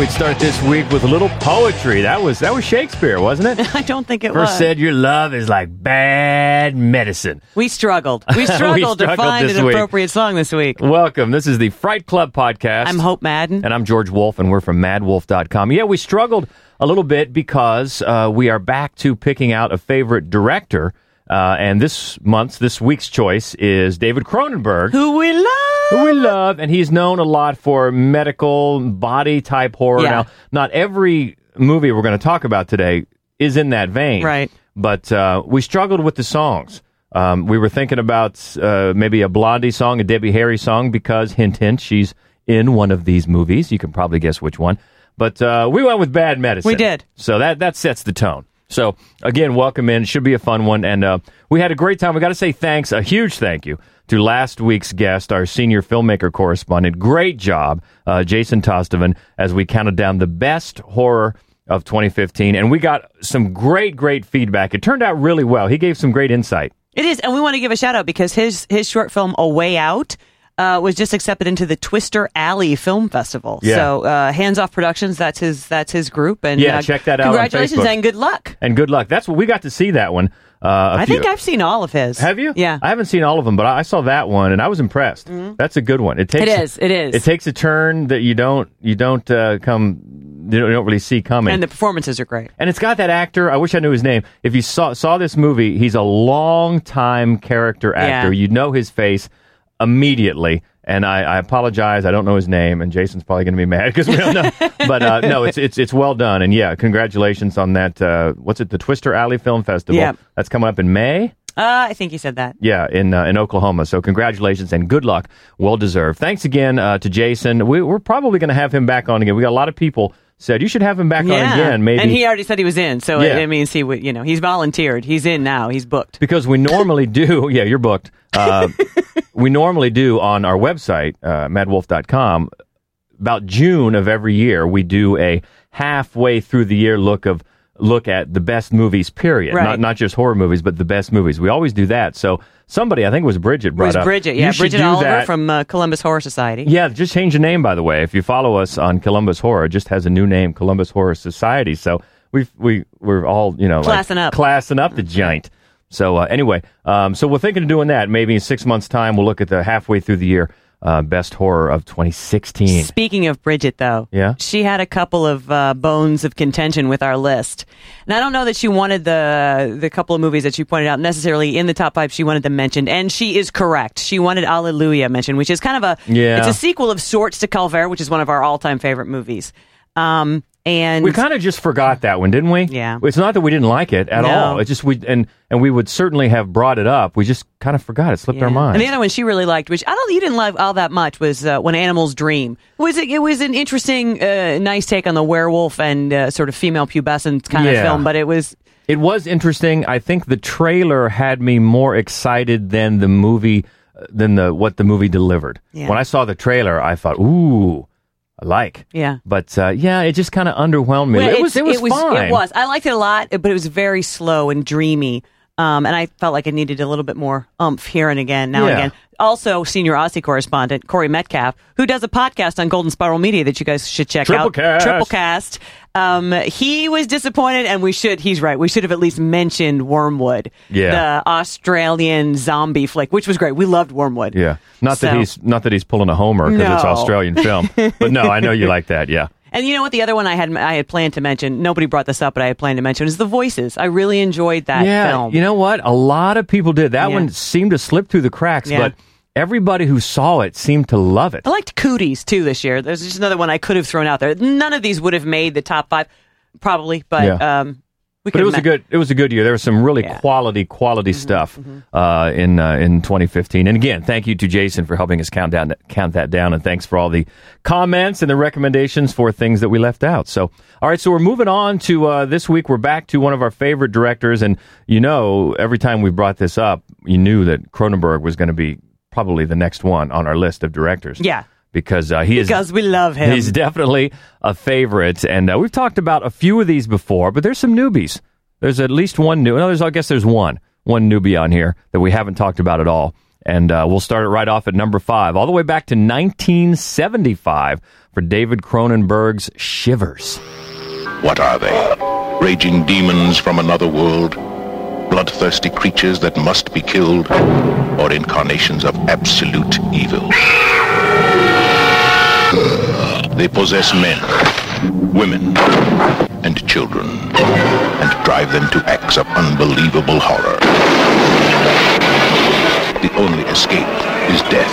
Yeah, I thought we'd start this week with a little poetry. That was that was Shakespeare, wasn't it? I don't think it First was. said your love is like bad medicine. we struggled. We struggled, to struggled find this an week. appropriate song this week. Welcome. This is the Fright Club podcast. I'm Hope Madden. And I'm George Wolf, and we're from maddwolf.com. Yeah, we struggled a little bit because uh, we are back to picking out a favorite director. Uh, and this month's, this week's choice is David Cronenberg. Who we love. who we love, and he's known a lot for medical body type horror. Yeah. Now, not every movie we're going to talk about today is in that vein, Right. But uh, we struggled with the songs. Um, we were thinking about uh, maybe a Blondie song, a Debbie Harry song, because hint, hint, she's in one of these movies. You can probably guess which one. But uh, we went with Bad Medicine. We did. So that that sets the tone. So again, welcome in. Should be a fun one, and uh, we had a great time. We got to say thanks, a huge thank you to last week's guest, our senior filmmaker correspondent. Great job, uh, Jason Tostevin, as we counted down the best horror of 2015, and we got some great, great feedback. It turned out really well. He gave some great insight. It is, and we want to give a shout out because his his short film A Way Out uh, was just accepted into the Twister Alley Film Festival. Yeah. So uh, Hands Off Productions, that's his that's his group, and Yeah, uh, check that out Congratulations and good luck. And good luck. That's what we got to see that one. Uh, a I few- I think I've seen all of his. Have you? Yeah. I haven't seen all of them, but I I saw that one and I was impressed. That's a good one. It takes It is, it is. It takes a turn that you don't you don't uh, come you don't, you don't really see coming. and the performances are great. And it's got that actor. I wish I knew his name. If you saw saw this movie, he's a long time character actor. Yeah. You know his face immediately. And I, I apologize. I don't know his name, and Jason's probably going to be mad because we don't know. but uh, no, it's it's it's well done. And yeah, congratulations on that. Uh, what's it? The Twister Alley Film Festival. Yeah. That's coming up in May. Uh, I think you said that. Yeah, in uh, in Oklahoma. So congratulations and good luck. Well deserved. Thanks again uh, to Jason. We, we're probably going to have him back on again. We got a lot of people said you should have him back on again. Maybe And he already said he was in, so Yeah. it, it means he would. You know, he's volunteered. He's in now. He's booked. because we normally do. Yeah, you're booked. Uh, we normally do on our website, uh, maddwolf.com, about June of every year, we do a halfway through the year look of look at the best movies. Period. Right. Not not just horror movies, but the best movies. We always do that. So somebody, I think it was Bridget, It brought was up. Bridget? Yeah, Bridget Oliver that. from uh, Columbus Horror Society. Yeah, just change the name by the way. If you follow us on Columbus Horror, it just has a new name, Columbus Horror Society. So we've we we're all you know like, Classing up. classing up the giant. So uh, anyway, um, so we're thinking of doing that. Maybe in six months' time, we'll look at the halfway through the year uh, best horror of 2016. Speaking of Bridget, though, Yeah? she had a couple of uh, bones of contention with our list, and I don't know that she wanted the the couple of movies that she pointed out necessarily in the top five. She wanted them mentioned, and she is correct. She wanted Alleluia mentioned, which is kind of a Yeah. it's a sequel of sorts to Calvaire, which is one of our all time favorite movies. Um, and We kind of just forgot that one, didn't we? Yeah. It's not that we didn't like it at No. all. It's just we and and we would certainly have brought it up. We just kind of forgot. It slipped our mind. And the other one she really liked, which I don't, you didn't love all that much, was uh, when animals dream. It was it It was an interesting, uh, nice take on the werewolf and uh, sort of female pubescent kind Yeah. of film, but it was It was interesting. I think the trailer had me more excited than the movie, uh, than the what the movie delivered. Yeah. When I saw the trailer, I thought, "Ooh, like." Yeah. But uh, yeah, it just kind of underwhelmed me. Well, it was it's- it was fine. It was. I liked it a lot, but it was very slow and dreamy. Um, and I felt like it needed a little bit more umph here and again, now and again. Also, senior Aussie correspondent Corey Metcalf, who does a podcast on Golden Spiral Media that you guys should check out. Triplecast. Triplecast. Um, he was disappointed, and we should. He's right. We should have at least mentioned Wormwood, Yeah. the Australian zombie flick, which was great. We loved Wormwood. yeah. Not that he's not that he's pulling a homer because it's Australian film. but no, I know you like that. Yeah. And you know what? The other one I had I had planned to mention. Nobody brought this up, but I had planned to mention is the voices. I really enjoyed that yeah. film. You know what? A lot of people did. That Yeah. one seemed to slip through the cracks, Yeah. but everybody who saw it seemed to love it. I liked Cooties too this year. There's just another one I could have thrown out there. None of these would have made the top five, probably, but Yeah. um, we But it was a good it was a good year. There was some really Yeah. Mm-hmm, quality quality stuff uh, in uh, in 2015. And again, thank you to Jason for helping us count down count that down, and thanks for all the comments and the recommendations for things that we left out. So, all right, so we're moving on to uh, this week. We're back to one of our favorite directors, and you know, every time we brought this up, you knew that Cronenberg was going to be probably the next one on our list of directors. Yeah. Because uh, he is because we love him. He's definitely a favorite, and uh, we've talked about a few of these before, but there's some newbies. There's at least one new. No, there's I guess there's one one newbie on here that we haven't talked about at all, And uh, we'll start it right off at number five, all the way back to 1975 for David Cronenberg's Shivers. What are they? Raging demons from another world? Bloodthirsty creatures that must be killed? Or incarnations of absolute evil? They possess men, women, and children, and drive them to acts of unbelievable horror. The only escape is death.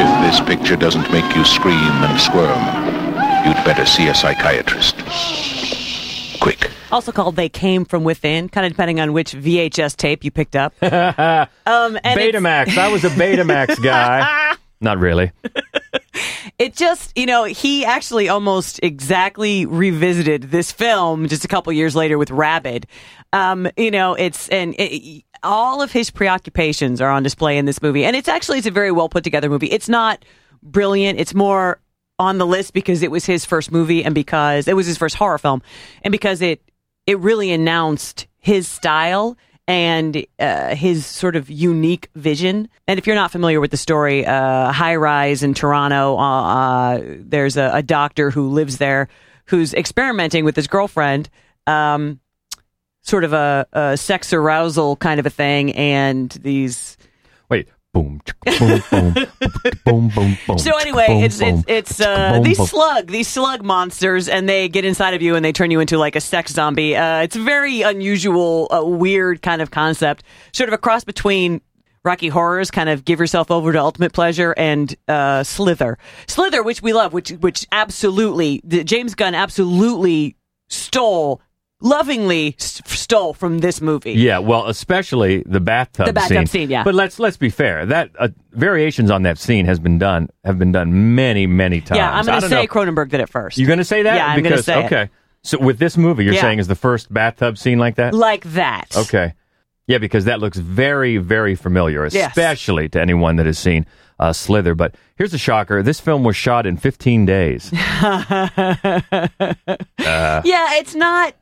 If this picture doesn't make you scream and squirm, you'd better see a psychiatrist. Also called They Came From Within, kind of depending on which VHS tape you picked up. um, Betamax. I was a Betamax guy. Not really. it just you know he actually almost exactly revisited this film just a couple years later with rabid um you know it's and it, all of his preoccupations are on display in this movie and it's actually it's a very well put together movie it's not brilliant it's more on the list because it was his first movie and because it was his first horror film and because it it really announced his style and uh, his sort of unique vision. And if you're not familiar with the story, uh, high rise in Toronto, uh, uh, there's a, a doctor who lives there who's experimenting with his girlfriend, um, sort of a, a sex arousal kind of a thing, and these. Wait. Boom, boom, boom, boom, boom, boom. So anyway, it's it's it's uh, these slug these slug monsters, and they get inside of you and they turn you into like a sex zombie. Uh, it's a very unusual, uh, weird kind of concept, sort of a cross between. Rocky Horrors, kind of give yourself over to ultimate pleasure, and uh, Slither, Slither, which we love, which which absolutely James Gunn absolutely stole, lovingly s- stole from this movie. Yeah, well, especially the bathtub, scene. The bathtub scene, yeah. But let's let's be fair. That uh, variations on that scene has been done have been done many many times. Yeah, I'm going to say. Cronenberg did it first. You're going to say that? Yeah, I'm gonna because say it. okay. So with this movie, you're Yeah. saying is the first bathtub scene like that? like that. Okay. Yeah, because that looks very, very familiar, Yes. especially to anyone that has seen uh, Slither. But here's a shocker: this film was shot in 15 days. Yeah, it's not.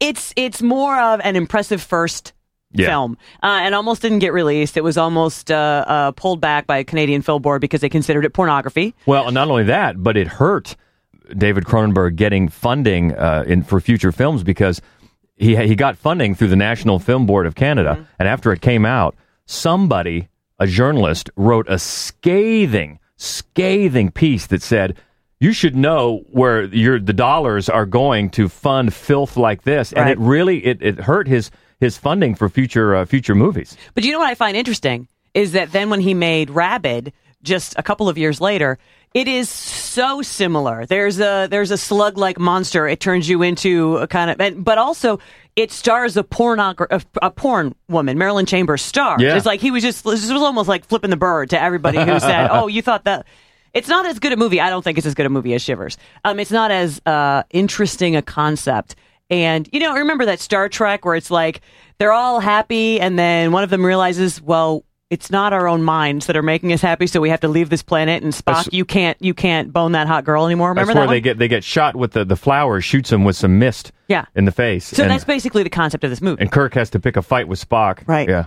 It's it's more of an impressive first Yeah. film, uh, and almost didn't get released. It was almost uh, uh, pulled back by a Canadian Film Board because they considered it pornography. Well, not only that, but it hurt David Cronenberg getting funding uh, in for future films because he he got funding through the National Film Board of Canada, Mm-hmm. and after it came out, somebody, a journalist, wrote a scathing, scathing piece that said. You should know where your the dollars are going to fund filth like this, and Right. it really it, it hurt his his funding for future uh, future movies. But you know what I find interesting is that then when he made Rabid, just a couple of years later, it is so similar. There's a there's a slug like monster. It turns you into a kind of, but also it stars a a, a porn woman. Marilyn Chambers stars. Yeah. It's like he was just this was almost like flipping the bird to everybody who said, "Oh, you thought that." It's not as good a movie. I don't think it's as good a movie as Shivers. Um, it's not as uh, interesting a concept. And you know, remember that Star Trek where it's like they're all happy, and then one of them realizes, well, it's not our own minds that are making us happy, so we have to leave this planet. And Spock, That's- you can't, you can't bone that hot girl anymore. Remember That's where that they get they get shot with the the flower shoots them with some mist Yeah. in the face. so and, that's basically the concept of this movie. and Kirk has to pick a fight with Spock. Right. Yeah.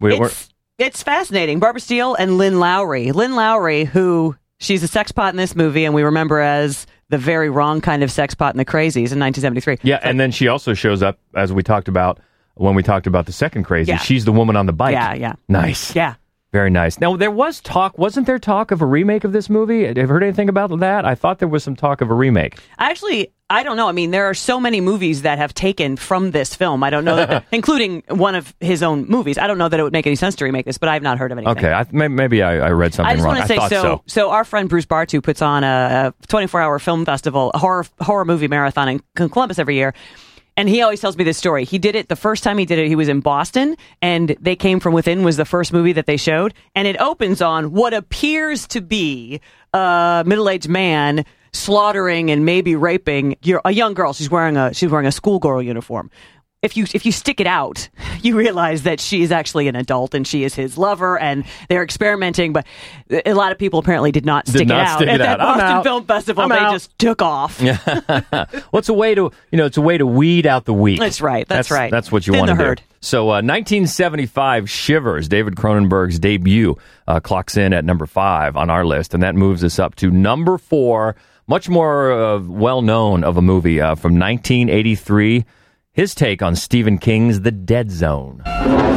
We, it's it's fascinating. Barbara Steele and Lynn Lowry. Lynn Lowry, who she's a sex pot in this movie, and we remember as the very wrong kind of sex pot in the Crazies in 1973. yeah, and then she also shows up as we talked about when we talked about the second crazy. Yeah. She's the woman on the bike. Yeah, yeah. Nice. Yeah. Very nice. Now there was talk, wasn't there talk of a remake of this movie? Have you heard anything about that? I thought there was some talk of a remake. Actually, I don't know. I mean, there are so many movies that have taken from this film. I don't know, that, including one of his own movies. I don't know that it would make any sense to remake this, but I've not heard of anything. Okay, I, may- maybe I, I read something I just wrong. want to say thought so, so. our friend Bruce Bartu puts on a 24 hour film festival, a horror horror movie marathon in Columbus every year. And he always tells me this story. He did it the first time he did it. He was in Boston, and they came from within was the first movie that they showed, and it opens on what appears to be a middle aged man slaughtering and maybe raping a young girl. She's wearing a she's wearing a schoolgirl uniform. If you if you stick it out, you realize that she is actually an adult and she is his lover, and they're experimenting. But a lot of people apparently did not stick not it out stick at it that out. I'm Boston out. Film Festival. I'm they out. just took off. well, it's a way to you know it's a way to weed out the weak. That's right, that's right. That's what you Thin want to do. So, uh, 1975 Shivers, David Cronenberg's debut, uh, clocks in at number five on our list, and that moves us up to number four. Much more uh, well known of a movie uh, from 1983. His take on Stephen King's The Dead Zone.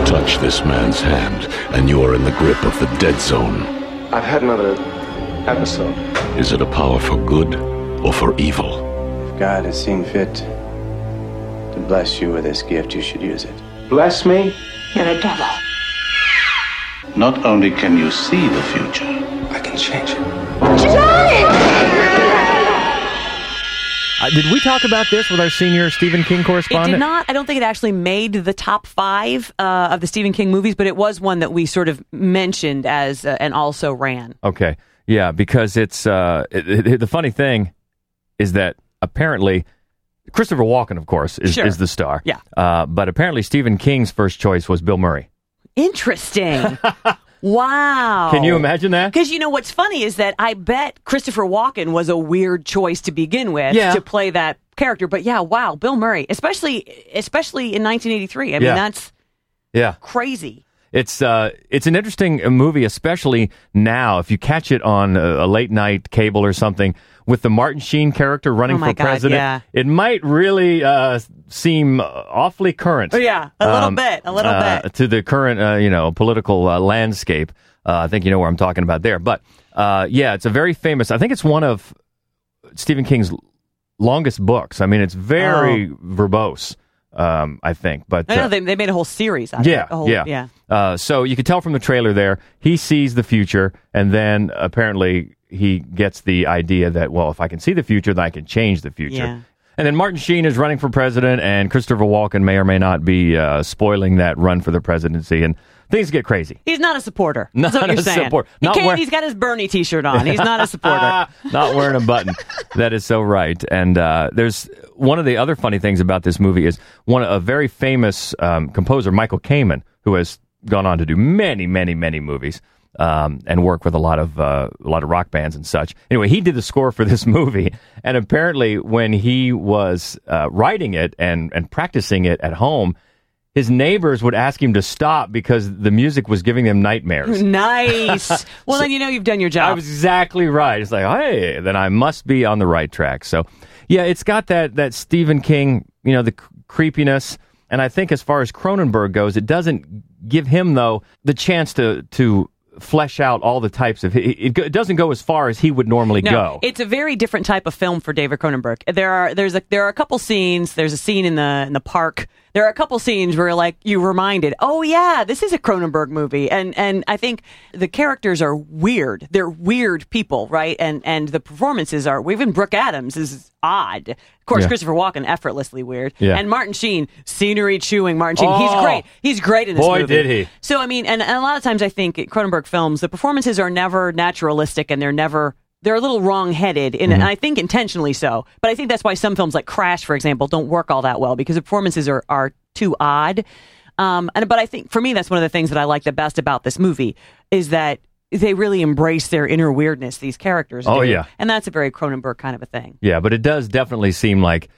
Touch this man's hand, and you are in the grip of the dead zone. I've had another episode. Is it a power for good or for evil? If God has seen fit to bless you with this gift, you should use it. Bless me? You're a devil. Not only can you see the future, I can change it. Uh, did we talk about this with our senior Stephen King It correspondent? did not. I don't think it actually made the top five uh, of the Stephen King movies, but it was one that we sort of mentioned as uh, and also ran. Okay. Yeah, because it's uh, it, it- the funny thing is that apparently Christopher Walken, of course, is, Sure. is the star. Yeah. Uh, but apparently Stephen King's first choice was Bill Murray. Interesting. wow. Can you imagine that? Because you know what's funny is that I bet Christopher Walken was a weird choice to begin with Yeah. to play that character. But yeah, wow, Bill Murray, especially especially in 1983. I Yeah. mean, that's Yeah. crazy. It's uh, it's an interesting uh, movie, especially now. If you catch it on a, a late night cable or something, with the Martin Sheen character running Oh for God, president, yeah. it might really uh, seem awfully current. Oh, yeah, a little bit, a little uh, bit. to the current, uh, you know, political uh, landscape. Uh, I think you know where I'm talking about there. But uh, yeah, it's a very famous. I think it's one of Stephen King's longest books. I mean, it's very verbose. Um, I think, but know uh, they, they made a whole series out of yeah, it. A whole, yeah, yeah. Uh, so you could tell from the trailer there, he sees the future, and then apparently he gets the idea that, well, if I can see the future, then I can change the future. Yeah. And then Martin Sheen is running for president, and Christopher Walken may or may not be uh, spoiling that run for the presidency, and things get crazy. He's not a supporter. That's Not what you're a saying. support- He not wear- he's got his Bernie T-shirt on. He's not a supporter. not wearing a button. that is so right. And uh, there's one of the other funny things about this movie is one a very famous um, composer, Michael Kamen, who has gone on to do many, many, many movies. Um, and work with a lot of uh, a lot of rock bands and such. Anyway, he did the score for this movie, and apparently, when he was uh, writing it and and practicing it at home, his neighbors would ask him to stop because the music was giving them nightmares. nice. Well, then you know you've done your job. I was exactly right. It's like, hey, then I must be on the right track. So, yeah, it's got that that Stephen King, you know, the c- creepiness, and I think as far as Cronenberg goes, it doesn't give him though the chance to to flesh out all the types of. It, it, doesn't go as far as he would normally No, go. it's a very different type of film for David Cronenberg. There are there's a there are a couple scenes. There's a scene in the in the park. There are a couple scenes where like you reminded, oh yeah, this is a Cronenberg movie, and and I think the characters are weird. They're weird people, right? And and the performances are. Even Brooke Adams is odd. Of course, Yeah. Christopher Walken effortlessly weird. Yeah. And Martin Sheen, scenery chewing Martin Sheen. He's Oh. great. He's great in this Boy, movie. did he. So I mean, and, and a lot of times I think Cronenberg films, the performances are never naturalistic, and they're never they're a little wrong-headed, and, Mm-hmm. and I think intentionally so. But I think that's why some films like Crash, for example, don't work all that well because the performances are are too odd. Um, and but I think for me, that's one of the things that I like the best about this movie is that they really embrace their inner weirdness. These characters, Oh, do. yeah. and that's a very Cronenberg kind of a thing. yeah, but it does definitely seem like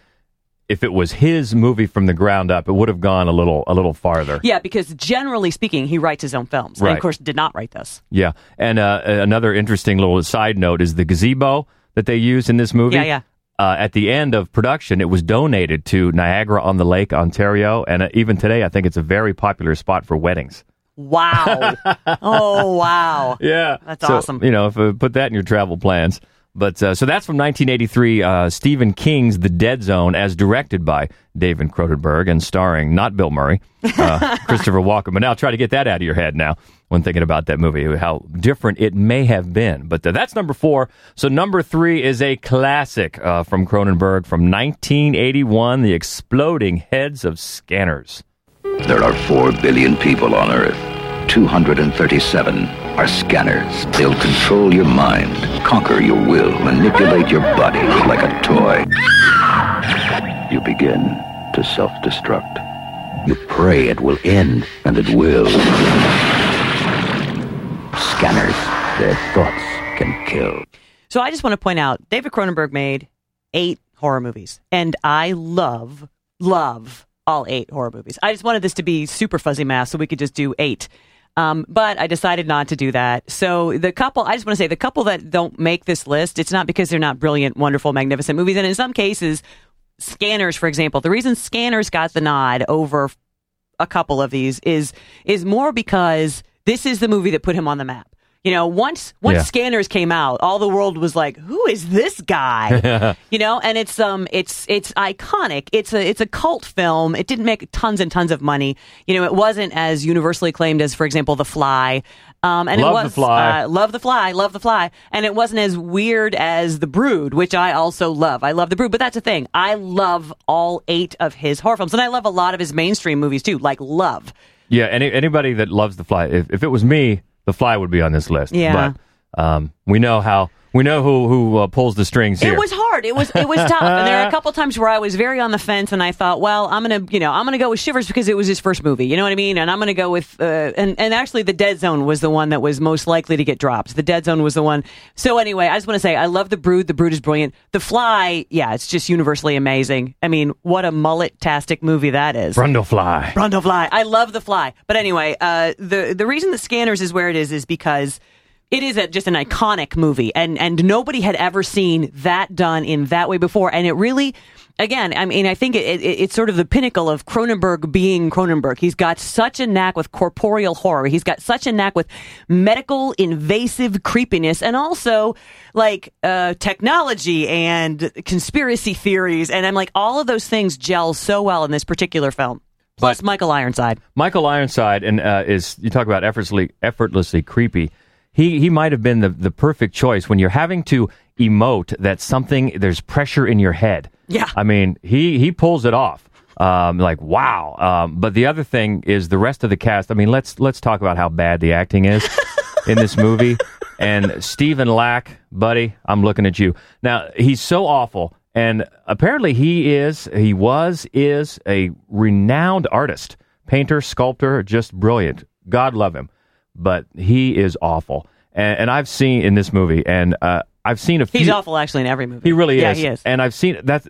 if it was his movie from the ground up, it would have gone a little a little farther. Yeah, because generally speaking, he writes his own films, and Right. of course, did not write this. Yeah, and uh, another interesting little side note is the gazebo that they use in this movie. Yeah, yeah. Uh, at the end of production, it was donated to Niagara on the Lake, Ontario, and uh, even today, I think it's a very popular spot for weddings. Wow! oh wow! Yeah, That's So, awesome. You know, if, uh, put that in your travel plans. But uh, so that's from 1983, uh, Stephen King's The Dead Zone, as directed by David Cronenberg and starring not Bill Murray, uh, Christopher Walken. But now try to get that out of your head now when thinking about that movie, how different it may have been. But uh, that's number four. So number three is a classic uh, from Cronenberg from 1981, The Exploding Heads of Scanners. There are 4 billion people on Earth. 237 are scanners. They'll control your mind, conquer your will, manipulate your body like a toy. You begin to self destruct. You pray it will end, and it will. Scanners, their thoughts can kill. So I just want to point out David Cronenberg made eight horror movies, and I love, love all eight horror movies. I just wanted this to be super fuzzy math so we could just do eight. Um, but I decided not to do that. So the couple, I just want to say the couple that don't make this list, it's not because they're not brilliant, wonderful, magnificent movies. And in some cases, Scanners, for example, the reason Scanners got the nod over a couple of these is is more because this is the movie that put him on the map. You know, once once Yeah. Scanners came out, all the world was like, "Who is this guy?" you know, and it's um it's it's iconic. It's a it's a cult film. It didn't make tons and tons of money. You know, it wasn't as universally acclaimed as, for example, The Fly. Um, and Love it The was Fly. Uh, love the fly, love the fly, and it wasn't as weird as The Brood, which I also love. I love The Brood, but that's the thing. I love all eight of his horror films, and I love a lot of his mainstream movies too, like Love. Yeah, any, anybody that loves The Fly, if, if it was me, The Fly would be on this list. Yeah. But um, we know how, we know who, who uh, pulls the strings here. It was hard. It was it was tough, and there are a couple times where I was very on the fence, and I thought, well, I'm gonna you know I'm gonna go with Shivers because it was his first movie. You know what I mean? And I'm gonna go with uh, and and actually the Dead Zone was the one that was most likely to get dropped. The Dead Zone was the one. So anyway, I just want to say I love the Brood. The Brood is brilliant. The Fly, yeah, it's just universally amazing. I mean, what a mullet-tastic movie that is. Brundle Fly. Brundle Fly. I love the Fly. But anyway, uh, the the reason the Scanners is where it is is because it is a, just an iconic movie, and and nobody had ever seen that done in that way before, and it really. Again, I mean, I think it, it, it's sort of the pinnacle of Cronenberg being Cronenberg. He's got such a knack with corporeal horror. He's got such a knack with medical invasive creepiness and also like uh, technology and conspiracy theories. And I'm like, all of those things gel so well in this particular film. Plus Michael Ironside. Michael Ironside and uh, is you talk about effortlessly effortlessly creepy. He he might have been the the perfect choice when you're having to emote that something there's pressure in your head. Yeah. I mean he he pulls it off. Um, like wow. Um, but the other thing is the rest of the cast. I mean let's let's talk about how bad the acting is in this movie. And Stephen Lack, buddy, I'm looking at you now. He's so awful. And apparently, he is, he was, is a renowned artist, painter, sculptor, just brilliant. God love him. But he is awful. And, and I've seen in this movie, and uh, I've seen a few. He's awful actually in every movie. He really yeah, is. he is. And I've seen that.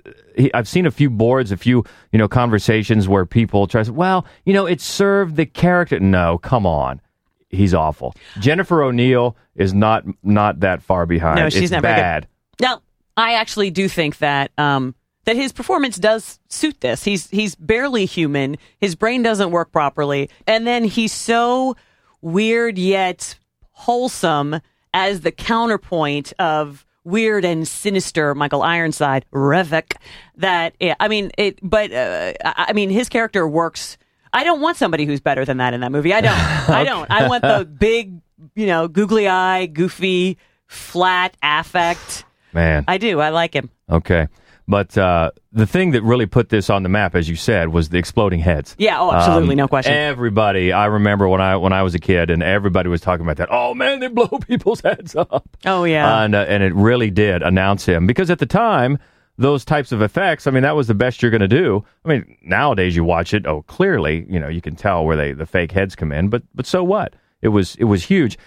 I've seen a few boards, a few you know conversations where people try to. say, Well, you know, it served the character. No, come on. He's awful. Jennifer O'Neill is not not that far behind. No, she's it's not bad. Now, I actually do think that um, that his performance does suit this. He's he's barely human. His brain doesn't work properly, and then he's so weird yet wholesome as the counterpoint of weird and sinister Michael Ironside, Revok. That yeah, I mean it, but uh, I I mean his character works. I don't want somebody who's better than that in that movie. I don't. I don't. I want the big, you know, googly eye, goofy, flat affect. Man. I do. I like him. Okay. But uh, the thing that really put this on the map, as you said, was the exploding heads. Yeah, oh, absolutely, Um, no question. Everybody, I remember when I when I was a kid, and everybody was talking about that. Oh man, they blow people's heads up. Oh yeah. and uh, and it really did announce him because at the time those types of effects i mean that was the best you're going to do i mean nowadays you watch it oh clearly you know you can tell where they the fake heads come in but but so what it was it was huge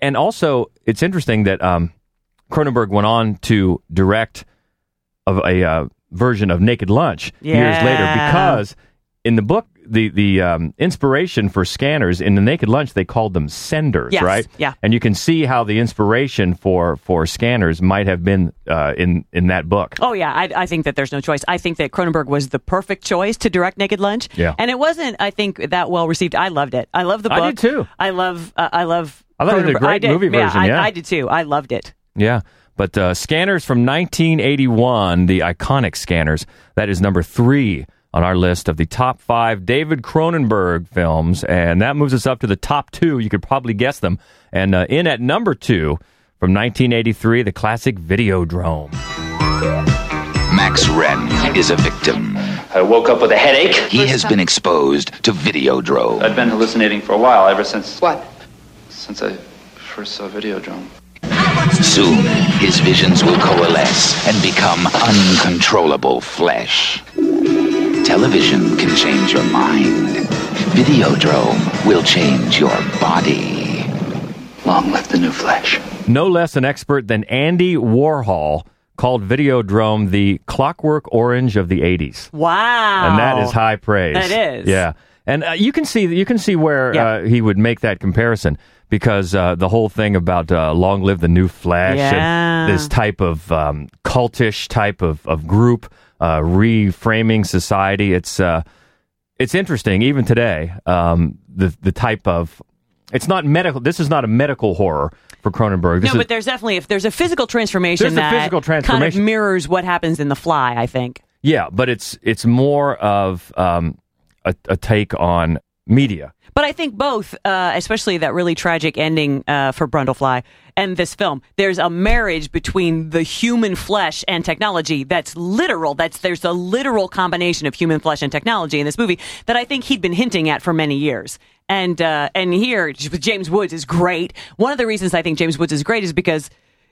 and also it's interesting that um cronenberg went on to direct of a uh, version of naked lunch years later because in the book the the um, inspiration for scanners in the naked lunch they called them senders Yes, right yeah. and you can see how the inspiration for for scanners might have been uh, in in that book. Oh yeah, I, I think that there's no choice. I think that Cronenberg was the perfect choice to direct Naked Lunch. Yeah. and it wasn't. I think that well received. I loved it. I love the book. I did too. I love. Uh, I love. I thought it was a great movie version, I, yeah. I did too. I loved it. Yeah, but uh, scanners from 1981, the iconic scanners. That is number three on our list of the top five David Cronenberg films, and that moves us up to the top two. You could probably guess them. And uh, in at number two from 1983, the classic Videodrome. Max Renn is a victim. I woke up with a headache. He has been exposed to Videodrome. I've been hallucinating for a while, ever since. What? Since I first saw Videodrome. Soon, his visions will coalesce and become uncontrollable flesh. television can change your mind, Videodrome will change your body. Long live the new flesh. No less an expert than Andy Warhol called Videodrome the clockwork orange of the 80s. Wow. And that is high praise. That is. Yeah. And uh, you can see you can see where Yeah. uh, he would make that comparison because uh, the whole thing about uh, long live the new flash Yeah. and this type of um, cultish type of, of group uh, reframing society. It's uh, it's interesting even today. Um, the the type of it's not medical. This is not a medical horror for Cronenberg. This no, but there's definitely if there's a physical transformation There's a that physical kind of mirrors what happens in The Fly. I think. yeah, but it's it's more of um, a, a take on media. But I think both, uh, especially that really tragic ending uh, for Brundlefly and this film, there's a marriage between the human flesh and technology that's literal. That's there's a literal combination of human flesh and technology in this movie that I think he'd been hinting at for many years. And uh, and here James Woods is great. One of the reasons I think James Woods is great is because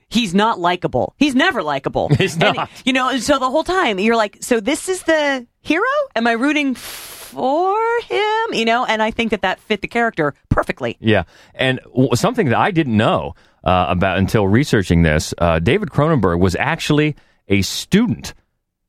he's not likable. He's never likable. He's And, not. you know, so the whole time you're like, so this is the hero? Am I rooting for him? You know, and I think that that fit the character perfectly. Yeah, and w- something that I didn't know uh, about until researching this, uh, David Cronenberg was actually a student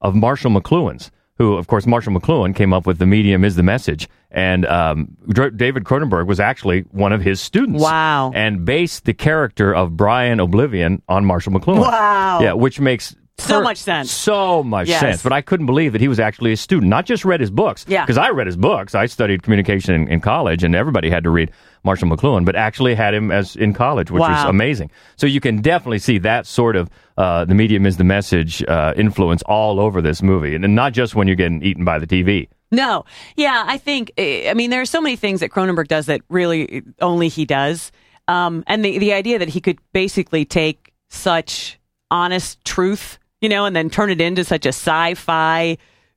of Marshall McLuhan's. Who, of course, Marshall McLuhan came up with "The Medium is the Message," and um, Dr- David Cronenberg was actually one of his students. Wow. And based the character of Brian Oblivion on Marshall McLuhan. Wow. Yeah, which makes So much sense. So much Yes. sense. But I couldn't believe that he was actually a student, not just read his books. Yeah. Because I read his books. I studied communication in, in college, and everybody had to read Marshall McLuhan, but actually had him as in college, which was amazing. So you can definitely see that sort of uh, the medium is the message uh, influence all over this movie, and not just when you're getting eaten by the TV. No, yeah, I think. eh, I mean, there are so many things that Cronenberg does that really only he does, um, and the the idea that he could basically take such honest truth, you know, and then turn it into such a sci-fi,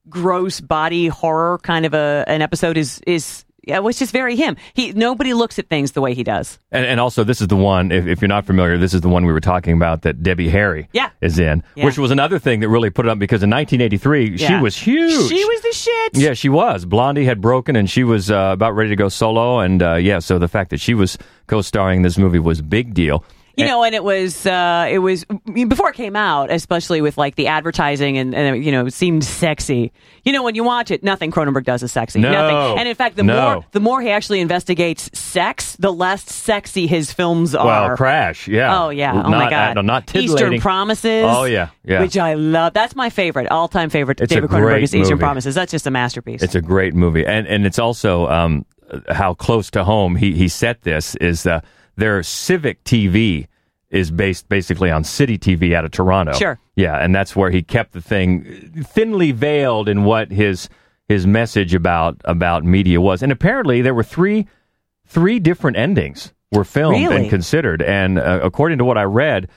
gross body horror kind of a an episode is is. Yeah, was just very him. He nobody looks at things the way he does. And, and also, this is the one, if, if you're not familiar, this is the one we were talking about that Debbie Harry Yeah. is in, Yeah. which was another thing that really put it up because in 1983, she was huge. She was the shit. Yeah, she was. Blondie had broken, and she was uh, about ready to go solo. And uh, yeah, so the fact that she was co-starring in this movie was a big deal. You know, and it was uh, it was before it came out, especially with like the advertising and, and you know, it seemed sexy. You know, when you watch it, nothing Cronenberg does is sexy. No. Nothing. And in fact, the No. more the more he actually investigates sex, the less sexy his films are. Well, Crash, yeah. Oh yeah! Oh Not- my God! uh, no, not Eastern. Promises. Oh, yeah, yeah. Which I love. That's my favorite, all-time favorite. It's David Cronenberg is Eastern movie. Promises. That's just a masterpiece. It's a great movie, and and it's also um, how close to home he he set this is uh, their Civic TV is based basically on City TV out of Toronto. Sure. Yeah, and that's where he kept the thing thinly veiled in what his his message about about media was, and apparently there were three three different endings were filmed Really? and considered, and uh, according to what I read.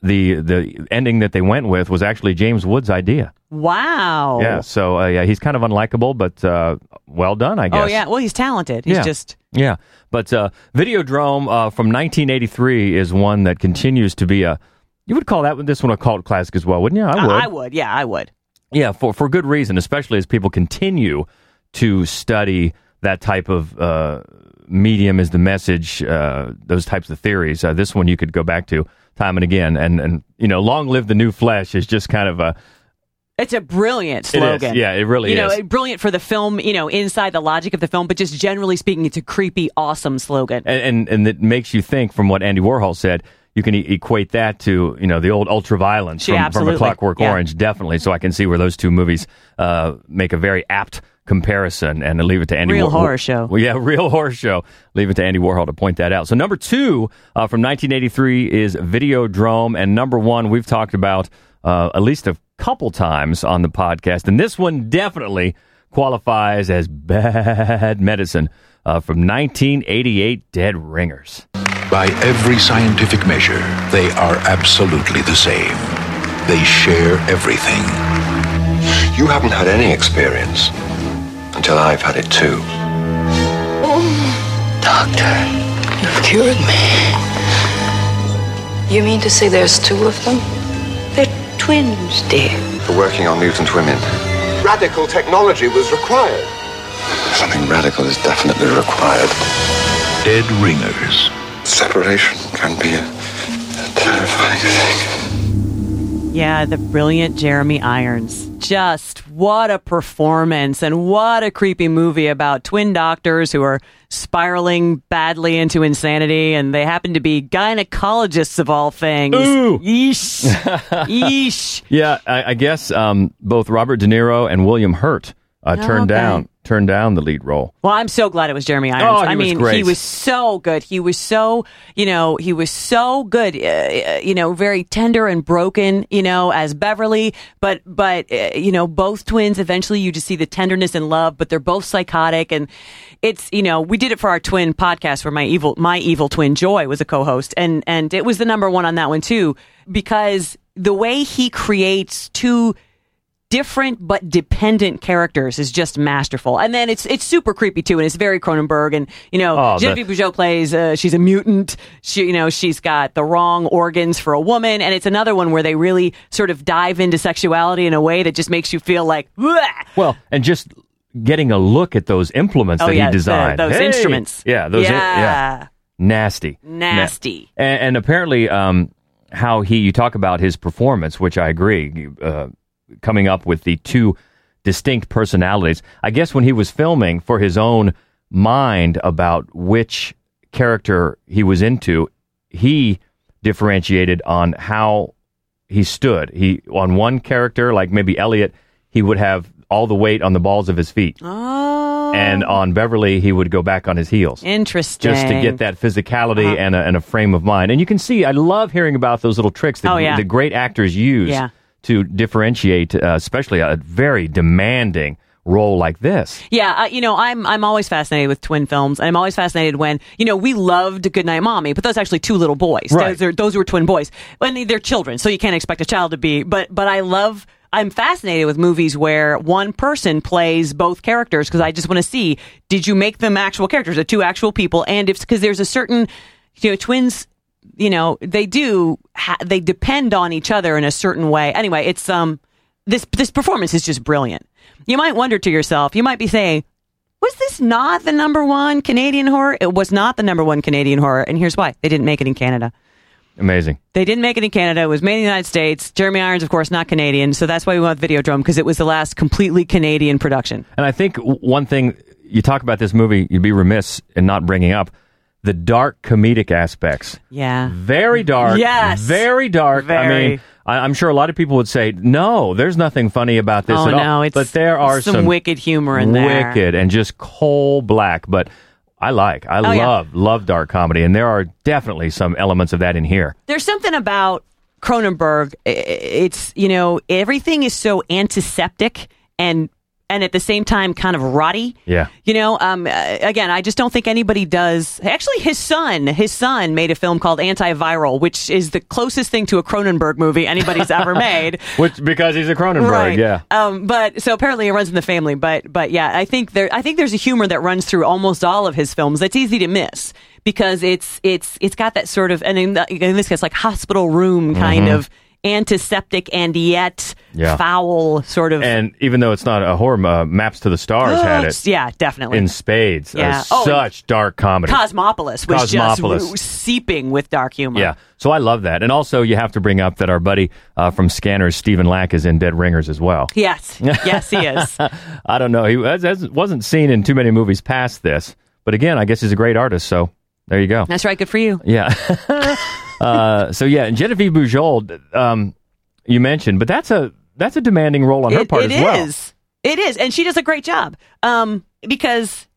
The the ending that they went with was actually James Wood's idea. Wow. Yeah, so uh, yeah, he's kind of unlikable, but uh, well done, I guess. Oh yeah. Well, he's talented. He's yeah. just yeah. But uh, Videodrome uh, from 1983 is one that continues to be a. You would call that this one a cult classic as well, wouldn't you? I would. I, I would. Yeah, I would. Yeah, for for good reason, especially as people continue to study that type of uh, medium as the message, uh, those types of theories. Uh, this one you could go back to time and again, and and you know, long live the new flesh is just kind of a It's a brilliant It is. slogan. Yeah, it really you is. know, brilliant for the film, you know, inside the logic of the film, but just generally speaking, it's a creepy, awesome slogan. and and, and it makes you think from what Andy Warhol said. You can e- equate that to you know the old ultraviolence Yeah, from, from. A Clockwork Yeah. Orange, definitely. So I can see where those two movies uh, make a very apt comparison, and I leave it to Andy. Warhol. Real War- horror show. Well, yeah, real horror show. Leave it to Andy Warhol to point that out. So number two uh, from 1983 is Videodrome, and number one we've talked about uh, at least a couple times on the podcast, and this one definitely qualifies as bad medicine uh, from 1988, Dead Ringers. By every scientific measure, they are absolutely the same. They share everything. You haven't had any experience until I've had it too. Doctor, you've cured me. You mean to say there's two of them? They're twins, dear. For working on mutant women, radical technology was required. Something radical is definitely required. Dead Ringers. Separation can be a, a terrifying thing. Yeah, the brilliant Jeremy Irons. Just what a performance and what a creepy movie about twin doctors who are spiraling badly into insanity and they happen to be gynecologists of all things. Ooh. Yeesh. Yeesh. Yeah, I, I guess um, both Robert De Niro and William Hurt uh, turned Okay. down turned down the lead role. Well, I'm so glad it was Jeremy Irons. Oh, he I was mean, great. he was so good. He was so, you know, he was so good. Uh, uh, you know, very tender and broken. You know, as Beverly, but but uh, you know, both twins. Eventually, you just see the tenderness and love. But they're both psychotic, and it's you know, we did it for our twin podcast where my evil my evil twin Joy was a co-host, and and it was the number one on that one too because the way he creates two different but dependent characters is just masterful. And then it's it's super creepy too, and it's very Cronenberg. And you know, Oh, the- Genevieve Bujold plays uh, she's a mutant. She you know she's got the wrong organs for a woman, and it's another one where they really sort of dive into sexuality in a way that just makes you feel like. Well, and just getting a look at those implements Oh, that yeah, he the- designed. those Hey! instruments. Yeah, those. in- yeah. Yeah. Nasty. Nasty. Na- and, and apparently, um, how he you talk about his performance, which I agree, uh, coming up with the two distinct personalities. I guess when he was filming for his own mind about which character he was into, he differentiated on how he stood. He on one character, like maybe Elliot, he would have all the weight on the balls of his feet. Oh, And on Beverly, he would go back on his heels interesting. just to get that physicality uh-huh. and, a, and a frame of mind. And you can see, I love hearing about those little tricks that Oh, yeah. the great actors use Yeah. To differentiate, uh, especially a very demanding role like this. Yeah, uh, you know, I'm I'm always fascinated with twin films, and I'm always fascinated when you know we loved Goodnight Mommy, but those are actually two little boys. Right. Those, are, those were twin boys. When they're children, so you can't expect a child to be. But but I love. I'm fascinated with movies where one person plays both characters because I just want to see did you make them actual characters, the two actual people, and if because there's a certain you know twins you know they do ha- they depend on each other in a certain way anyway it's um this this performance is just brilliant you might wonder to yourself you might be saying was this not the number one canadian horror it was not the number one canadian horror and here's why they didn't make it in canada Amazing. they didn't make it in Canada. It was made in the United States. Jeremy Irons, of course, not Canadian, so that's why we went with Videodrome because it was the last completely Canadian production. And I think one thing you talk about this movie, you'd be remiss in not bringing up the dark comedic aspects. Yeah, Very dark. Yes. Very dark. I mean, I, I'm sure a lot of people would say, no, there's nothing funny about this oh at all. no, it's but there are some, some wicked humor in there. wicked and just coal black. But I like, I Oh, yeah. love, love dark comedy, and there are definitely some elements of that in here. there's something about Cronenberg. It's you know everything is so antiseptic and and at the same time kind of rotty. Yeah. You know, um, uh, again, I just don't think anybody does. Actually, his son, his son made a film called Antiviral, which is the closest thing to a Cronenberg movie anybody's ever made. Which because he's a Cronenberg, Right. yeah. Um, but so apparently it runs in the family. But but yeah, I think there I think there's a humor that runs through almost all of his films that's easy to miss because it's it's it's got that sort of and in, the, in this case like hospital room kind Mhm. of antiseptic and yet Yeah. foul sort of. And even though it's not a horror, uh, Maps to the Stars had it Yeah, definitely. in spades. Yeah. Oh, such dark comedy. Cosmopolis was Cosmopolis. just seeping with dark humor. Yeah. So I love that. And also, you have to bring up that our buddy uh, from Scanners, Stephen Lack, is in Dead Ringers as well. Yes. Yes, he is. I don't know. He was, wasn't seen in too many movies past this. But again, I guess he's a great artist. So there you go. That's right. Good for you. Yeah. uh, so yeah, and Genevieve Bujold, um, you mentioned, but that's a that's a demanding role on her It- part it as well. is. It is, and she does a great job. Um, because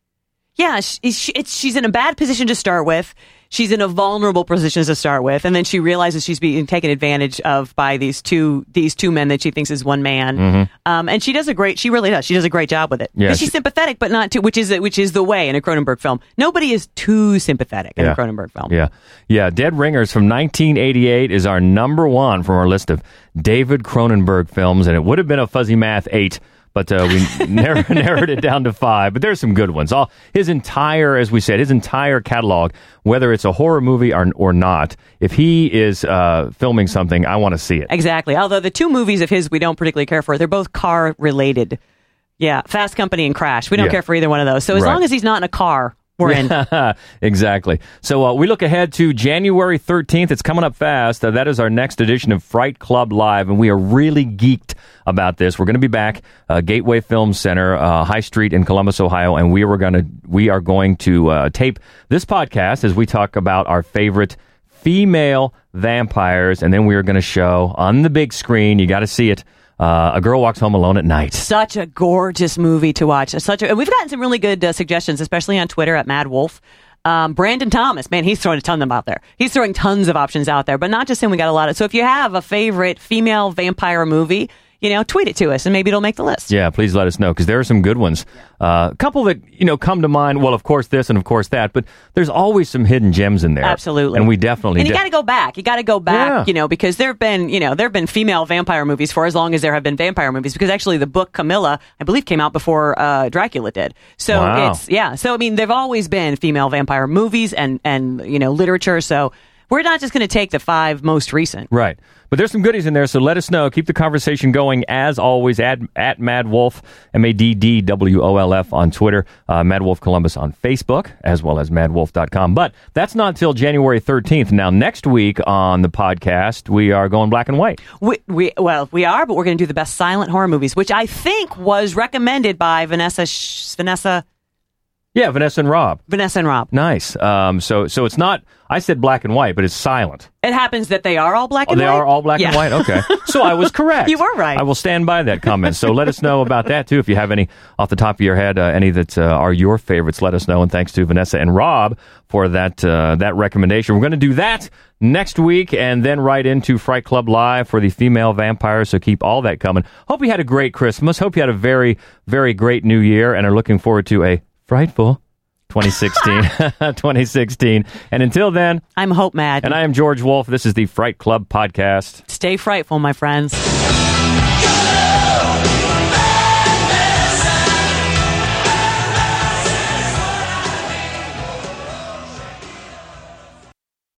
yeah, she, she, it's, she's in a bad position to start with. She's in a vulnerable position to start with, and then she realizes she's being taken advantage of by these two these two men that she thinks is one man. Mhm. Um, and she does a great. She really does. She does a great job with it. Yeah, she's she- sympathetic, but not too. Which is which is the way in a Cronenberg film. Nobody is too sympathetic in a Cronenberg film. Yeah. Yeah. Dead Ringers from 1988 is our number one from our list of David Cronenberg films, and it would have been a Fuzzy Math 8, but uh, we narrowed, narrowed it down to five. But there's some good ones. All his entire, as we said, his entire catalog, whether it's a horror movie or, or not, if he is uh, filming something, I want to see it. Exactly. Although the two movies of his we don't particularly care for. They're both car related. Yeah, Fast Company and Crash. We don't Yeah. care for either one of those. So as Right. long as he's not in a car, exactly. So uh, we look ahead to January 13th. It's coming up fast. Uh, that is our next edition of Fright Club Live, and we are really geeked about this. We're going to be back uh, Gateway Film Center, uh, High Street in Columbus, Ohio, and we were going to we are going to uh, tape this podcast as we talk about our favorite female vampires, and then we are going to show on the big screen. You got to see it. Uh, a girl walks home alone at night. Such a gorgeous movie to watch. Such a, and we've gotten some really good uh, suggestions, especially on Twitter at Mad Wolf. Um, Brandon Thomas, man, he's throwing a ton of them out there. He's throwing tons of options out there, but not just him. We got a lot of. So if you have a favorite female vampire movie, you know, tweet it to us, and maybe it'll make the list. Yeah, please let us know because there are some good ones. Uh, a couple that you know come to mind. Well, of course this and of course that, but there's always some hidden gems in there. Absolutely. and we definitely. And you de- got to go back. You got to go back, Yeah. you know, because there have been, you know, there have been female vampire movies for as long as there have been vampire movies. Because actually, the book Carmilla, I believe, came out before uh, Dracula did. So Wow. it's yeah. So I mean, there've always been female vampire movies and and you know literature. So we're not just going to take the five most recent. Right. But there's some goodies in there, so let us know. Keep the conversation going as always at, at Mad Wolf, M A D D W O L F on Twitter, uh, Mad Wolf Columbus on Facebook, as well as maddwolf.com. But that's not until January 13th. Now, next week on the podcast, we are going black and white. We, we well we are, but we're going to do the best silent horror movies, which I think was recommended by Vanessa Sh- Vanessa Yeah, Vanessa and Rob. Vanessa and Rob. Nice. Um, so, so it's not, I said black and white, but it's silent. It happens that they are all black Oh, and they white. They are all black and white. Okay, so I was correct. You were right. I will stand by that comment. So let us know about that too. If you have any off the top of your head, uh, any that uh, are your favorites, let us know. And thanks to Vanessa and Rob for that uh, that recommendation. We're going to do that next week, and then right into Fright Club Live for the female vampires. So keep all that coming. Hope you had a great Christmas. Hope you had a very very great New Year, and are looking forward to a frightful. 2016 2016 and until then I'm Hope Madden and I am George Wolf. This is the Fright Club podcast. Stay frightful, my friends.